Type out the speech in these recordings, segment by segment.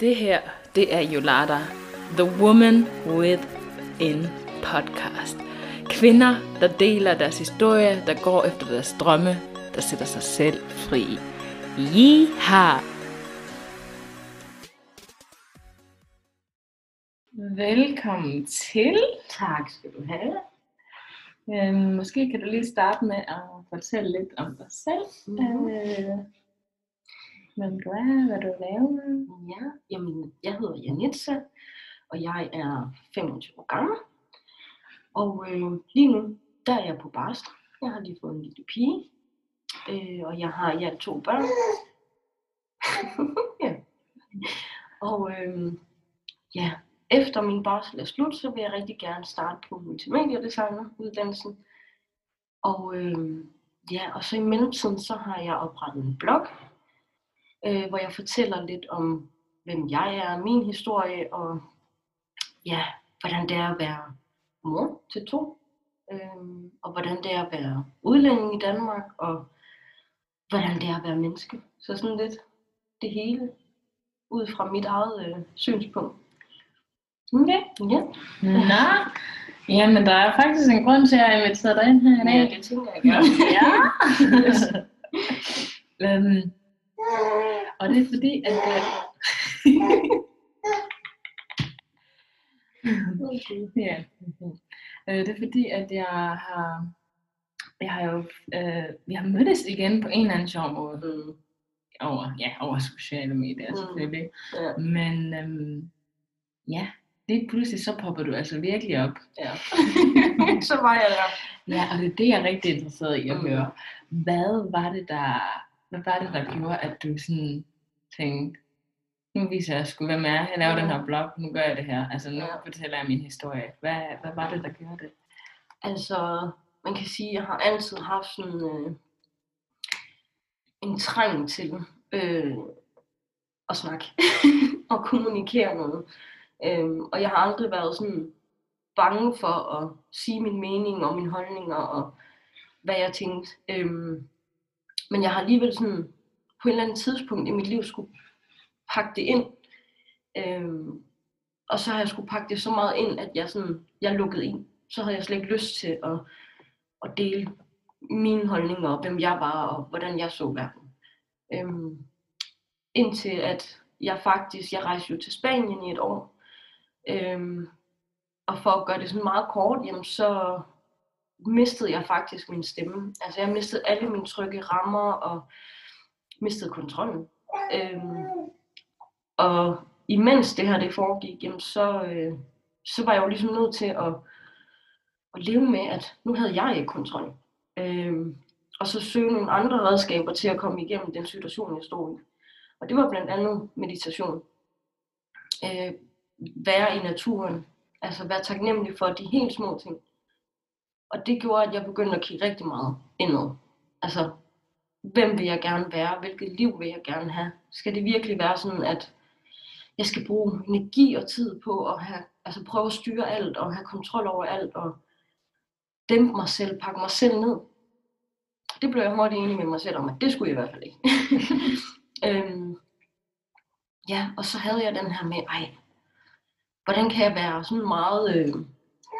Det her, det er Yolanda, The Woman Within podcast. Kvinder, der deler deres historie, der går efter deres drømme, der sætter sig selv fri. Yeehaw! Velkommen til. Tak skal du have. Øhm, måske kan du lige starte med at fortælle lidt om dig selv. Mhm. Øh, hvem du er, hvad du laver. Ja, jamen, jeg hedder Janitza, og jeg er 25 år gammel. Og øh, lige nu, der er jeg på barsel. Jeg har lige fået en lille pige, øh, og jeg har jeg to børn. ja. Og øh, ja, efter min barsel er slut, så vil jeg rigtig gerne starte på multimediedesigneruddannelsen. Og øh, ja, og så i mellemtiden, så har jeg oprettet en blog, øh, hvor jeg fortæller lidt om, hvem jeg er, min historie, og ja, hvordan det er at være mor til to, øh, og hvordan det er at være udlænding i Danmark, og hvordan det er at være menneske. Så sådan lidt det hele, ud fra mit eget øh, synspunkt. Okay. Ja, Nå, jamen der er faktisk en grund til, at jeg inviterede dig ind her i dag. ja det tænker jeg gerne. Ja. øhm, og det er fordi, at... ja. Øh, det er fordi, at jeg har... Jeg har jo... Øh, vi har mødtes igen på en eller anden sjov måde. Mm, Over, ja, over sociale medier Mm. selvfølgelig. ja, Men øhm, ja, lige pludselig så popper du altså virkelig op. ja. så var jeg der. Ja, og det er det, jeg er rigtig interesseret i at Mm. høre. Hvad var det, der, hvad var det, der gjorde, at du sådan tænkte, nu viser jeg sgu, hvem jeg er. Jeg laver den her blog, nu gør jeg det her. Altså, nu Ja. fortæller jeg min historie. Hvad, hvad var det, der gjorde det? Altså, man kan sige, at jeg har altid haft sådan øh, en træng til øh, at snakke og kommunikere noget. Øhm, og jeg har aldrig været sådan bange for at sige min mening og mine holdninger og hvad jeg tænkte. Øhm, men jeg har alligevel sådan på et eller andet tidspunkt i mit liv skulle pakke det ind. Øhm, og så har jeg skulle pakke det så meget ind, at jeg sådan, jeg lukkede ind. Så havde jeg slet ikke lyst til at, at dele mine holdninger, og hvem jeg var, og hvordan jeg så verden. Øhm, indtil at jeg faktisk, jeg rejste jo til Spanien i et år, øhm, og for at gøre det sådan meget kort, jamen så mistede jeg faktisk min stemme. Altså jeg mistede alle mine trygge rammer, og mistede kontrollen. Øhm, og imens det her det foregik, jamen så, øh, så var jeg jo ligesom nødt til at, at leve med, at nu havde jeg ikke kontrol. Øhm, og så søge nogle andre redskaber til at komme igennem den situation, jeg stod i. Og det var blandt andet meditation. Øh, være i naturen. Altså være taknemmelig for de helt små ting. Og det gjorde, at jeg begyndte at kigge rigtig meget indad. Altså, hvem vil jeg gerne være? Hvilket liv vil jeg gerne have? Skal det virkelig være sådan, at jeg skal bruge energi og tid på at have, altså prøve at styre alt og have kontrol over alt og dæmpe mig selv, pakke mig selv ned. Det blev jeg hurtigt enig med mig selv om, at det skulle jeg i hvert fald ikke. øhm, ja, og så havde jeg den her med, ej, hvordan kan jeg være sådan meget, øh,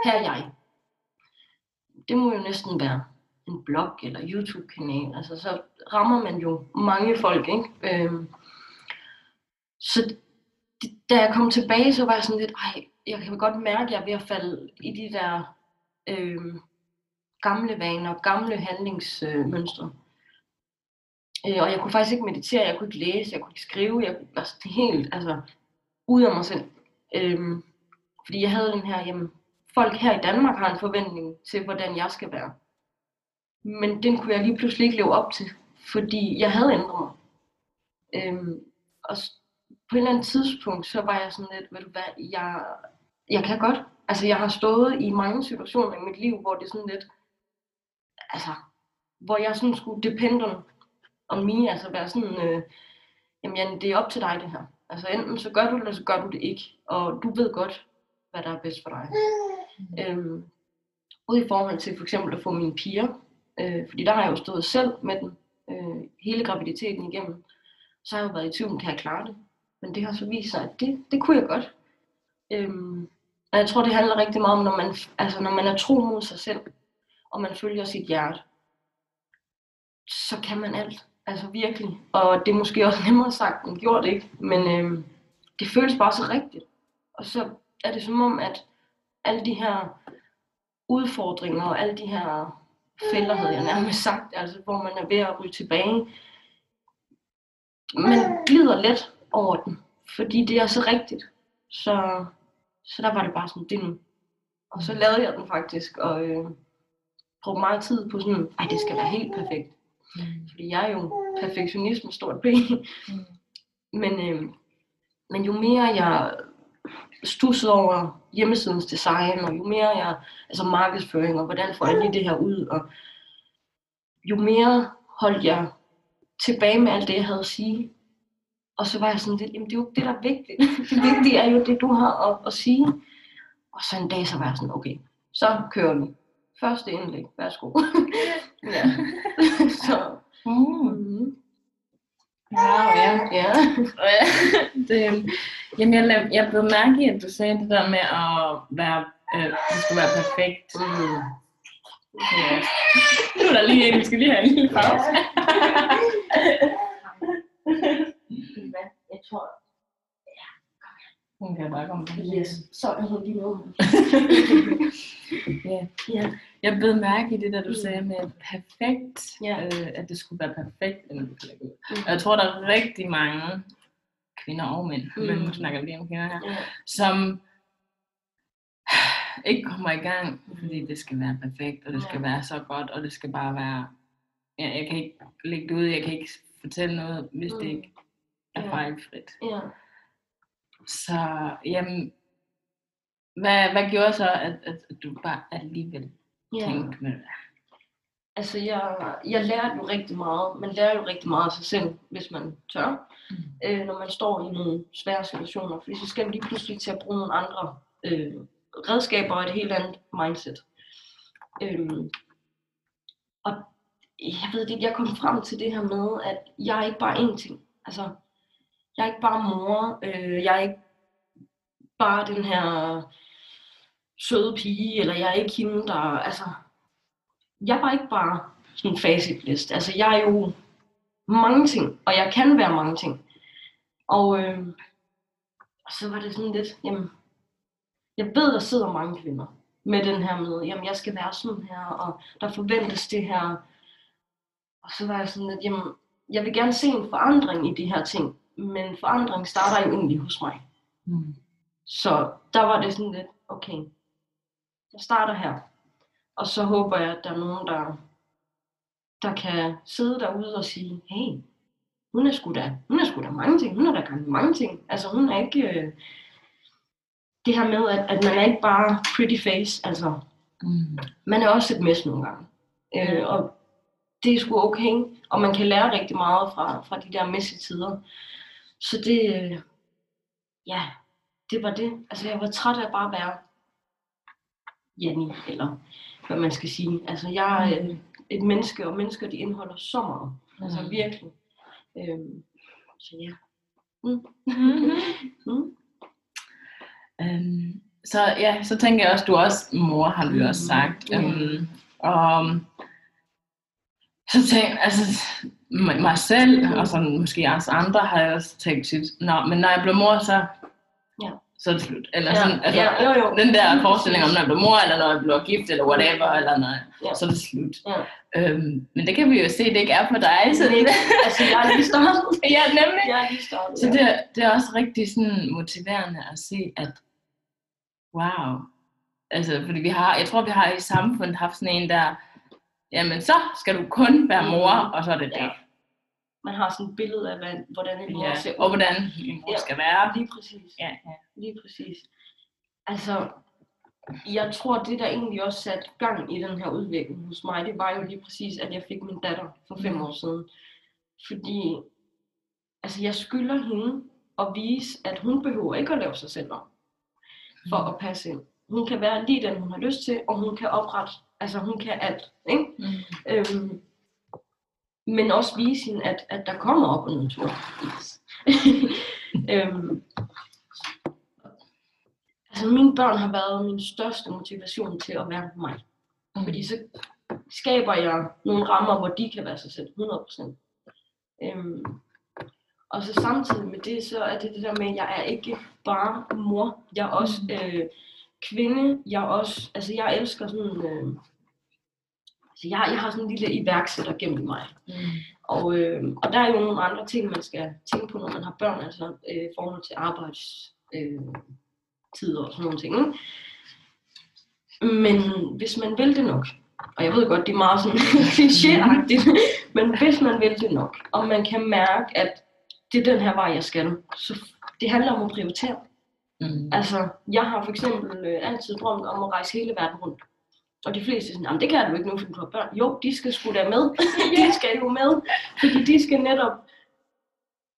her er jeg. Det må jo næsten være en blog eller YouTube-kanal. Altså, så rammer man jo mange folk, ikke? Øhm, så da jeg kom tilbage, så var jeg sådan lidt, ej, jeg kan godt mærke, at jeg er ved at falde i de der øhm, gamle vaner, gamle handlingsmønstre. Øh, og jeg kunne faktisk ikke meditere, jeg kunne ikke læse, jeg kunne ikke skrive, jeg var altså, sådan helt altså, ud af mig selv. Øhm, fordi jeg havde den her, jamen, folk her i Danmark har en forventning til, hvordan jeg skal være. Men den kunne jeg lige pludselig ikke leve op til, fordi jeg havde ændret mig. Øhm, og på et eller andet tidspunkt, så var jeg sådan lidt, ved du hvad, jeg, jeg kan godt. Altså, jeg har stået i mange situationer i mit liv, hvor det er sådan lidt, altså, hvor jeg sådan skulle depende on, on me, altså være sådan, øh, jamen Jan, det er op til dig det her. Altså enten så gør du det, eller så gør du det ikke. Og du ved godt, hvad der er bedst for dig. Øhm, både i forhold til for eksempel at få mine piger, øh, fordi der har jeg jo stået selv med den, øh, hele graviditeten igennem. Så har jeg jo været i tvivl, kan jeg klare det? men det har så vist sig, at det, det kunne jeg godt. Øhm, og jeg tror, det handler rigtig meget om, når man, altså, når man er tro mod sig selv, og man følger sit hjerte, så kan man alt. Altså virkelig. Og det er måske også nemmere sagt end gjort, ikke? Men øhm, det føles bare så rigtigt. Og så er det som om, at alle de her udfordringer og alle de her fælder, havde jeg nærmest sagt, altså hvor man er ved at ryge tilbage, man glider let over den, fordi det er så rigtigt. Så, så der var det bare sådan, det nu. Og så lavede jeg den faktisk, og øh, brugte meget tid på sådan, ej, det skal være helt perfekt. Fordi jeg er jo perfektionist med stort B. Mm. Men, øh, men jo mere jeg stussede over hjemmesidens design, og jo mere jeg, altså markedsføring, og hvordan får jeg lige det her ud, og jo mere holdt jeg tilbage med alt det, jeg havde at sige. Og så var jeg sådan lidt, jamen det er jo det, der er vigtigt. Det vigtige er jo det, du har at, at sige. Og så en dag, så var jeg sådan, okay, så kører vi. Første indlæg, værsgo. ja. så. Mm. Ja, ja. Ja. ja. det, jamen, jeg, jeg blev mærke i, at du sagde det der med at være, øh, det skulle være perfekt. Mm. Ja. Nu er der lige en, vi skal lige have en lille pause. Jeg tror, Hun kan bare komme. yes. Så er jeg lige nu. Ja. Ja. Jeg blev mærke i det, der du sagde med perfekt, Ja. øh, at det skulle være perfekt, inden du lægge ud. Mm. Og jeg tror, der er rigtig mange kvinder og mænd, mm. men Mm. nu snakker vi lige om kvinder her, Ja. som ikke kommer i gang, fordi det skal være perfekt, og det skal Ja. være så godt, og det skal bare være, ja, jeg kan ikke lægge det ud, jeg kan ikke fortælle noget, hvis det Mm. ikke er fejlfrit. ja. Så, jamen, hvad, hvad gjorde så, at, at, at du bare alligevel ja. tænkte med det? Altså, jeg, jeg lærte jo rigtig meget. Man lærer jo rigtig meget af sig selv, hvis man tør. Mm. Øh, når man står i nogle svære situationer. Fordi så skal man lige pludselig til at bruge nogle andre øh, redskaber og et helt andet mindset. Øhm, og jeg ved det ikke, jeg kom frem til det her med, at jeg er ikke bare én ting. Altså, jeg er ikke bare mor. Øh, jeg er ikke bare den her søde pige, eller jeg er ikke hende, der... Altså, jeg var ikke bare sådan en facitlist. Altså, jeg er jo mange ting, og jeg kan være mange ting. Og, øh, så var det sådan lidt, jamen, jeg ved, der sidder mange kvinder med den her med, jamen, jeg skal være sådan her, og der forventes det her. Og så var jeg sådan lidt, jamen, jeg vil gerne se en forandring i de her ting, men forandring starter jo egentlig hos mig. Mm. Så der var det sådan lidt, okay, jeg starter her. Og så håber jeg, at der er nogen, der, der kan sidde derude og sige, hey, hun er sgu da, hun er sgu da mange ting, hun er da gang mange ting. Altså hun er ikke, øh, det her med, at, at man er ikke bare pretty face, altså Mm. man er også et mess nogle gange. Øh, og det er sgu okay, og man kan lære rigtig meget fra, fra de der messy tider. Så det, øh, ja, det var det. Altså jeg var træt af bare at være Jenny, eller hvad man skal sige. Altså jeg er øh, et menneske, og mennesker de indeholder så meget. Altså Mm. virkelig. Øhm, så ja. Mm. Mhm. Mm. Øhm, så ja, så tænker jeg også, du er også mor, har du også Mhm. sagt. Ja. Øhm, og så tænker altså mig selv, og sådan måske også andre, har jeg også tænkt tit, Nå, men når jeg bliver mor, så, Ja. så er det slut. Eller Ja, sådan, altså, ja, jo, jo. den der forestilling om, når jeg bliver mor, eller når jeg bliver gift, eller whatever, eller når, Ja. så er det slut. Ja. Øhm, men det kan vi jo se, det ikke er for dig. Så Nej, altså jeg er lige startet. ja, nemlig. Jeg er lige startet. Så ja. det, er- det er også rigtig sådan motiverende at se, at wow, altså fordi vi har, jeg tror vi har i samfundet haft sådan en der, jamen så skal du kun være mor, Mhm. og så er det det. Ja. Man har sådan et billede af, hvad, hvordan en mor Ja, ser ud. og hvordan en mor Ja. skal være. Lige præcis. Ja, ja. Lige præcis. Altså, jeg tror, det der egentlig også satte gang i den her udvikling hos mig, det var jo lige præcis, at jeg fik min datter for fem Mhm. år siden. Fordi, altså jeg skylder hende at vise, at hun behøver ikke at lave sig selv om, for Mhm. at passe ind. Hun kan være lige den, hun har lyst til, og hun kan oprette, altså hun kan alt, ikke? Mm. Øhm, men også vise hende, at, at der kommer op og nedtur. Yes. øhm, altså mine børn har været min største motivation til at være mig. Fordi så skaber jeg nogle rammer, hvor de kan være sig selv 100%. Øhm, og så samtidig med det, så er det det der med, at jeg er ikke bare mor. Jeg er også øh, kvinde. Jeg også, altså jeg elsker sådan, øh, altså jeg, jeg har sådan en lille iværksætter gennem mig. Mm. Og, øh, og der er jo nogle andre ting, man skal tænke på, når man har børn, altså øh, forhold til arbejds øh, tider og sådan nogle ting. Ikke? Men hvis man vil det nok, og jeg ved godt, det er meget sådan klichéagtigt, men hvis man vil det nok, og man kan mærke, at det er den her vej, jeg skal, så det handler om at prioritere. Mm. Altså, jeg har for eksempel øh, altid drømt om at rejse hele verden rundt. Og de fleste er sådan, det kan du ikke nu, fordi du har børn. Jo, de skal sgu da med. de skal jo med. Fordi de skal netop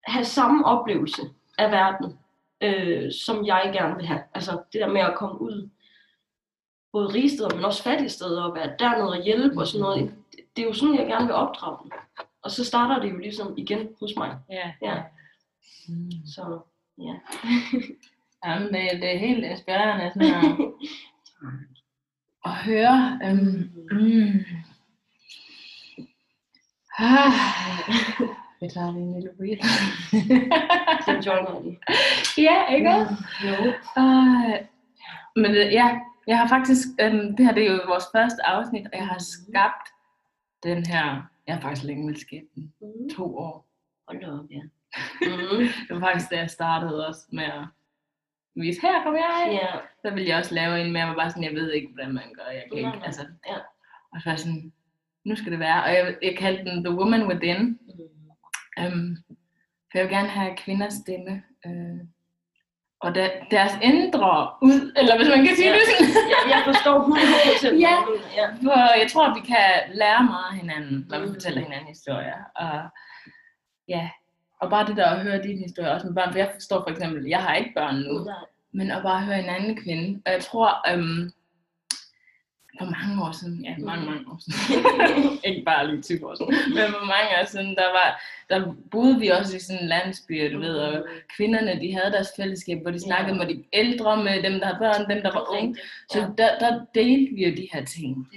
have samme oplevelse af verden, øh, som jeg gerne vil have. Altså det der med at komme ud, både rige steder, men også fattige steder, og være dernede og hjælpe og sådan noget. Det, det er jo sådan, jeg gerne vil opdrage dem. Og så starter det jo ligesom igen hos mig. Ja. Ja. Mm. Så ja. Jamen, det, det er helt inspirerende sådan at, at høre. Um, mm. ah. Vi tager lige en lille breather. Det de. ja, ikke også? Jo. Uh, men det, ja, jeg har faktisk, um, det her det er jo vores første afsnit, og jeg har skabt den her, jeg har faktisk længe med skæbnen, Mm. to år. Hold op, ja. Mm. Det var faktisk da jeg startede også med at vise, her kommer jeg. Ja. Så ville jeg også lave en mere, hvor bare sådan, jeg ved ikke, hvordan man gør, jeg kan ikke, nej. altså. Ja. Og så var jeg sådan, nu skal det være, og jeg, jeg kaldte den The Woman Within, Mm. um, for jeg vil gerne have kvinders stemme, øh, og der, deres indre ud, eller hvis man kan sige Ja. det sådan. Ja, jeg forstår 100% Ja. ja. For jeg tror, vi kan lære meget af hinanden, når vi Mm. fortæller hinanden historier. Og, ja, og bare det der at høre din historie også med børn, for jeg forstår for eksempel, jeg har ikke børn nu, Nej. men at bare høre en anden kvinde. Og jeg tror, øhm, for mange år siden, ja, mange, mange år siden, ikke bare lige 20 år siden, men for mange år siden, der, var, der boede vi også i sådan en landsby, du ved, og kvinderne, de havde deres fællesskab, hvor de snakkede med de ældre, med dem, der havde børn, dem, der var unge. Så der, der delte vi jo de her ting.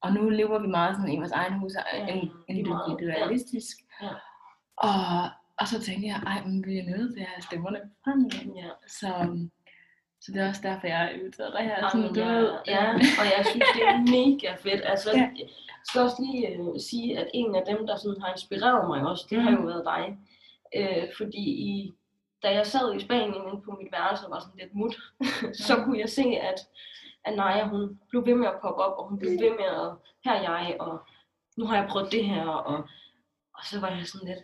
Og nu lever vi meget sådan i vores egen hus, Ja, individualistisk. ja. Og, og så tænkte jeg, ej, men vi er nødt til at have stemmerne frem igen. Ja. Så, så det er også derfor, jeg er inviteret dig her. Sådan, du ja, ved, ja, og jeg synes, det er mega fedt. Altså, Ja. jeg skal også lige øh, sige, at en af dem, der sådan har inspireret mig også, det har jo Mm. været dig. Øh, fordi i, da jeg sad i Spanien inde på mit værelse og var sådan lidt mut, så kunne jeg se, at, at Naja, hun blev ved med at poppe op, og hun blev ved med at, her er jeg, og nu har jeg prøvet det her, og, og så var jeg sådan lidt,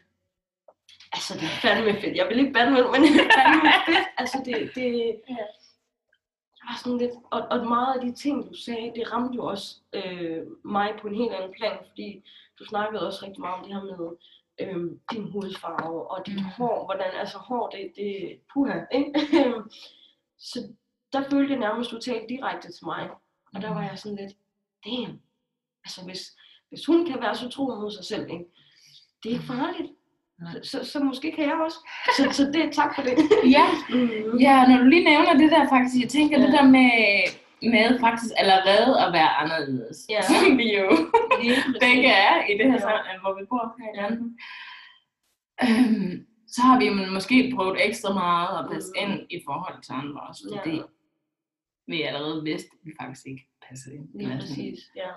altså det er fandme fedt. Jeg vil ikke bande med, men det er fandme fedt. Altså det, det, jeg var sådan lidt, og, og meget af de ting, du sagde, det ramte jo også øh, mig på en helt anden plan, fordi du snakkede også rigtig meget om det her med øh, din hudfarve og dit Mhm. hår, hvordan, altså hår, det, det puha, ikke? Så der følte jeg nærmest, du talte direkte til mig, og der var jeg sådan lidt, damn, altså hvis, hvis hun kan være så tro mod sig selv, ikke? det er ikke farligt. Så, så, så måske kan jeg også. Så, så det, tak for det. Ja, Mm. ja, når du lige nævner det der faktisk, jeg tænker Ja. det der med, med faktisk allerede at være anderledes. Ja. Som vi jo begge er i det her Ja. samfund, hvor vi bor her i Danmark. Øhm, så har vi måske prøvet ekstra meget at passe Mm. ind i forhold til andre også, Ja. fordi vi allerede vidste, at vi faktisk ikke passede ind. Sådan. præcis, ja.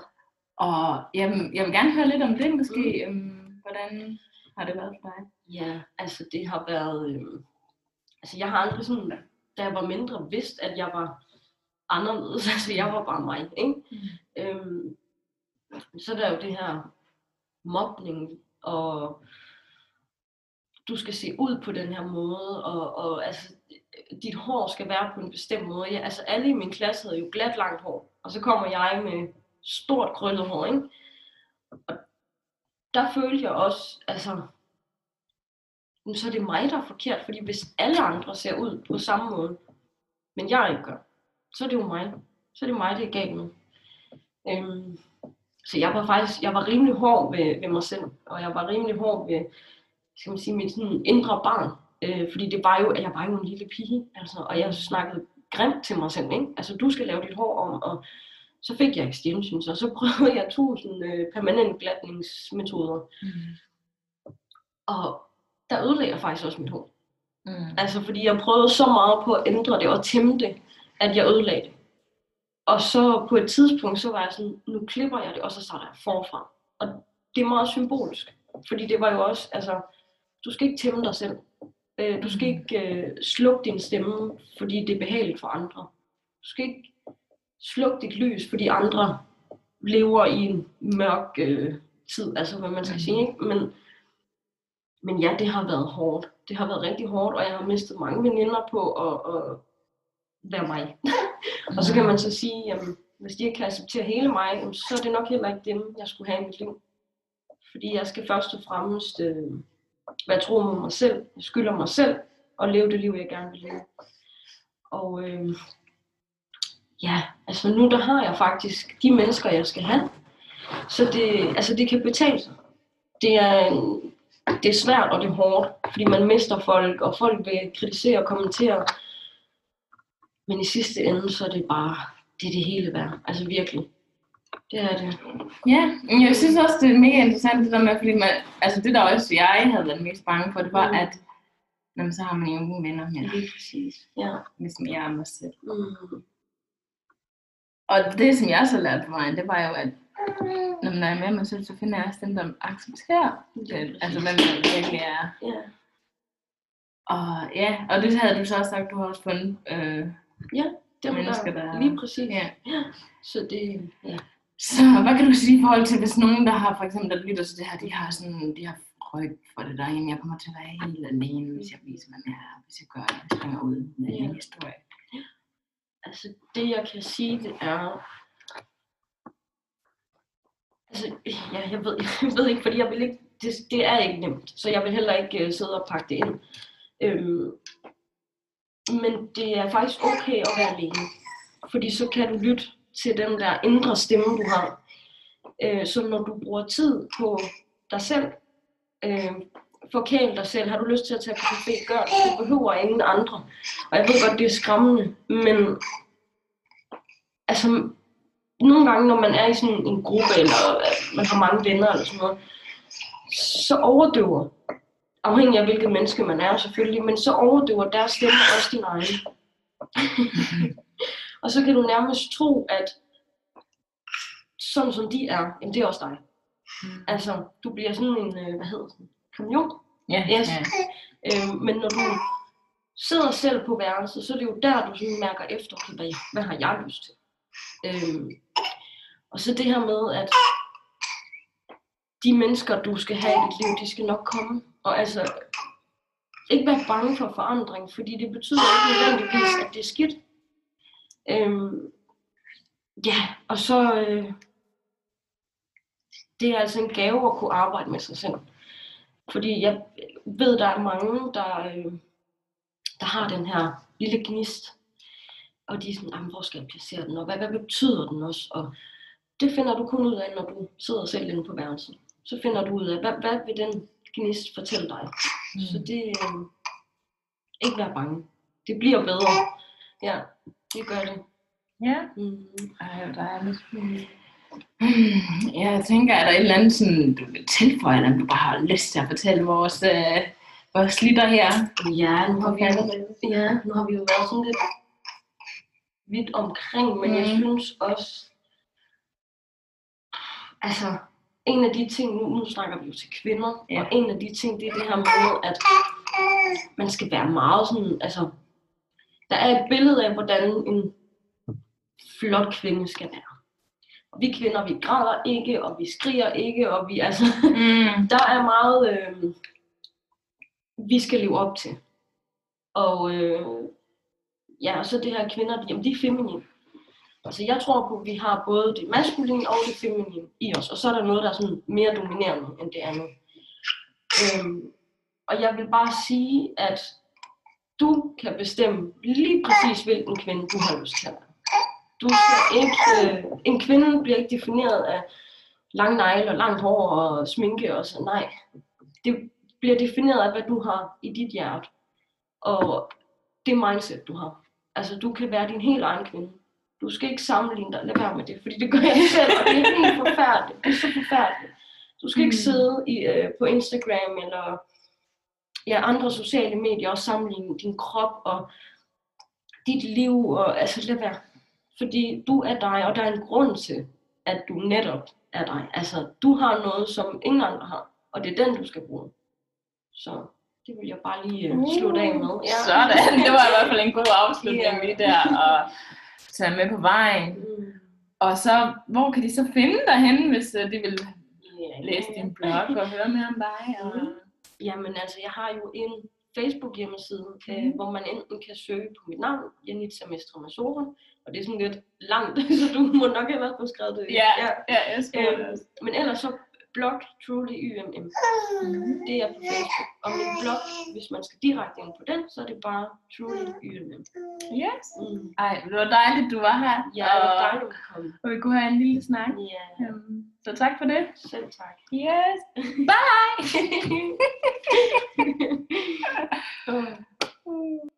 Og jamen, jeg vil gerne høre lidt om det måske. Øhm, hvordan har det været for dig? Ja, altså det har været... Øh, altså jeg har aldrig sådan, da jeg var mindre, vidst, at jeg var anderledes. Altså jeg var bare mig, ikke? Mm. Øhm, så er der jo det her mobning, og du skal se ud på den her måde, og, og altså, dit hår skal være på en bestemt måde. Ja, altså alle i min klasse havde jo glat langt hår, og så kommer jeg med stort krøllet hår, ikke? Og der følte jeg også, altså, "Men så er det mig, der er forkert, fordi hvis alle andre ser ud på samme måde, men jeg ikke gør, så er det jo mig. Så er det mig, det er galt med. Øhm, så jeg var faktisk, jeg var rimelig hård ved, ved mig selv, og jeg var rimelig hård ved, skal man sige, mit sådan indre barn. Øh, fordi det var jo, at jeg var jo en lille pige, altså, og jeg snakkede grimt til mig selv, ikke? Altså, du skal lave dit hår om, og så fik jeg extensions, og så prøvede jeg tusind øh, permanent glatningsmetoder. Mm. Og der ødelagde jeg faktisk også mit hår. Mm. Altså, fordi jeg prøvede så meget på at ændre det og tæmme det, at jeg ødelagde det. Og så på et tidspunkt, så var jeg sådan, nu klipper jeg det, og så starter jeg forfra. Og det er meget symbolisk. Fordi det var jo også, altså, du skal ikke tæmme dig selv. Øh, Du skal ikke øh, slukke din stemme, fordi det er behageligt for andre. Du skal ikke slukke dit lys, fordi andre lever i en mørk øh, tid, altså hvad man skal sige. Ikke? Men, men ja, det har været hårdt. Det har været rigtig hårdt, og jeg har mistet mange veninder på at, at være mig. og så kan man så sige, jamen, hvis de ikke kan acceptere hele mig, så er det nok heller ikke dem, jeg skulle have i mit liv. Fordi jeg skal først og fremmest øh, være tro mod mig selv. Jeg skylder mig selv og leve det liv, jeg gerne vil leve. Og øh, ja, altså nu der har jeg faktisk de mennesker, jeg skal have. Så det, altså det kan betale sig. Det er, det er svært, og det er hårdt, fordi man mister folk, og folk vil kritisere og kommentere. Men i sidste ende, så er det bare, det er det hele værd. Altså virkelig. Det er det. Ja, men jeg synes også, det er mega interessant det der med, fordi man, altså det der også jeg havde været mest bange for, det var, Mm. at Nå, men så har man jo ingen venner mere, Lige præcis. Ja. ligesom jeg er mig selv. Mm. Og det, som jeg så lærte på vejen, det var jo, at når man er med mig selv, så finder jeg også dem, der accepterer det, altså hvem jeg virkelig er. Ja. Og ja, og det havde du så også sagt, du har også fundet. Øh, Det var Mennesker, der, lige præcis. ja. ja. Så det, ja. Så hvad kan du sige i forhold til, hvis nogen, der har for eksempel, der lytter til det her, de har sådan, de har frygt for det der, jamen jeg kommer til at være helt alene, hvis jeg viser, jeg er, hvis jeg gør det, jeg springer ud med Ja. en historie. Altså, det jeg kan sige, det er... Altså, ja, jeg ved, jeg ved ikke, fordi jeg vil ikke... Det, det er ikke nemt, så jeg vil heller ikke uh, sidde og pakke det ind. Øhm, men det er faktisk okay at være alene. Fordi så kan du lytte til den der indre stemme, du har. Øh, så når du bruger tid på dig selv, øh, forkæle dig selv, har du lyst til at tage på café, gør det. Du behøver ingen andre. Og jeg ved godt, det er skræmmende, men altså, nogle gange, når man er i sådan en gruppe, eller øh, man har mange venner eller sådan noget, så overdøver, afhængig af hvilket menneske man er selvfølgelig, men så overdøver deres stemme også din egen. og så kan du nærmest tro, at sådan som de er, jamen det er også dig. Altså, du bliver sådan en, øh, hvad hedder det, kameleon. Ja, Yes. ja. Øh, men når du sidder selv på værelset, så er det jo der, du sådan mærker efter, okay, hvad, hvad har jeg lyst til? Øh, og så det her med, at de mennesker, du skal have i dit liv, de skal nok komme. Og altså, ikke være bange for forandring, fordi det betyder ikke nødvendigvis, at det er skidt. Øhm, ja, og så, øh, det er altså en gave at kunne arbejde med sig selv. Fordi jeg ved, der er mange, der, øh, der har den her lille gnist. Og de er sådan, "Jamen, hvor skal jeg placere den, og hvad, hvad betyder den også? Og det finder du kun ud af, når du sidder selv inde på værelset. Så finder du ud af, hvad, hvad vil den gnist fortælle dig? Mm. Så det, øh, ikke være bange. Det bliver bedre. Ja, det gør det. Ja. Mm. Ej, hvor dejligt. jeg tænker, er der et eller andet, sådan, du vil tilføje, eller du bare har lyst til at fortælle vores, øh, vores lytter her? Ja, nu har vi Ja, nu har vi jo været sådan lidt vidt omkring, men mm. jeg synes også, altså, en af de ting, nu, nu snakker vi jo til kvinder, Ja. og en af de ting, det er det her med, at man skal være meget sådan, altså, der er et billede af, hvordan en flot kvinde skal være. Vi kvinder, vi græder ikke, og vi skriger ikke, og vi, altså, Mm. der er meget, øh, vi skal leve op til. Og øh, ja, og så det her kvinder, jamen de er feminine. Altså jeg tror på, at vi har både det maskuline og det feminine i os, og så er der noget, der er sådan mere dominerende end det andet. Øhm, og jeg vil bare sige, at du kan bestemme lige præcis, hvilken kvinde du har lyst til at være. Du skal ikke, øh, en kvinde bliver ikke defineret af lang negle og langt hår og sminke og så. Nej, det bliver defineret af, hvad du har i dit hjerte. og det mindset, du har. Altså, du kan være din helt egen kvinde. Du skal ikke sammenligne dig. Lad være med det, fordi det gør jeg selv, og det er helt forfærdeligt. Det er så forfærdeligt. Du skal ikke Mm. sidde i, øh, på Instagram eller ja, andre sociale medier og sammenligne din krop og dit liv. Og, altså, lad være. Fordi du er dig, og der er en grund til, at du netop er dig. Altså, du har noget, som ingen andre har, og det er den, du skal bruge. Så det vil jeg bare lige uh, slutte af med. Sådan, det var i hvert fald en god afslutning Ja. lige der, og tage med på vejen. Mm. Og så, hvor kan de så finde dig henne, hvis øh, de vil Ja, læse din blog og høre mere om dig? Og... Mhm. Jamen altså, jeg har jo en Facebook hjemmeside, mm. øh, hvor man enten kan søge på mit navn, Janitza Mestre Masoren, og det er sådan lidt langt, så du må nok have været på skrevet det. Ja, ja, jeg skriver det Øhm, også. men ellers så blog Truly YMM. Det er på Facebook. Og min blog, hvis man skal direkte ind på den, så er det bare Truly YMM. Yes. Mm. Ej, det var dejligt, du var her. Ja, det og, dejligt at komme. og vi kunne have en lille snak. Ja, Øhm, så tak for det. selv tak. Yes. Bye!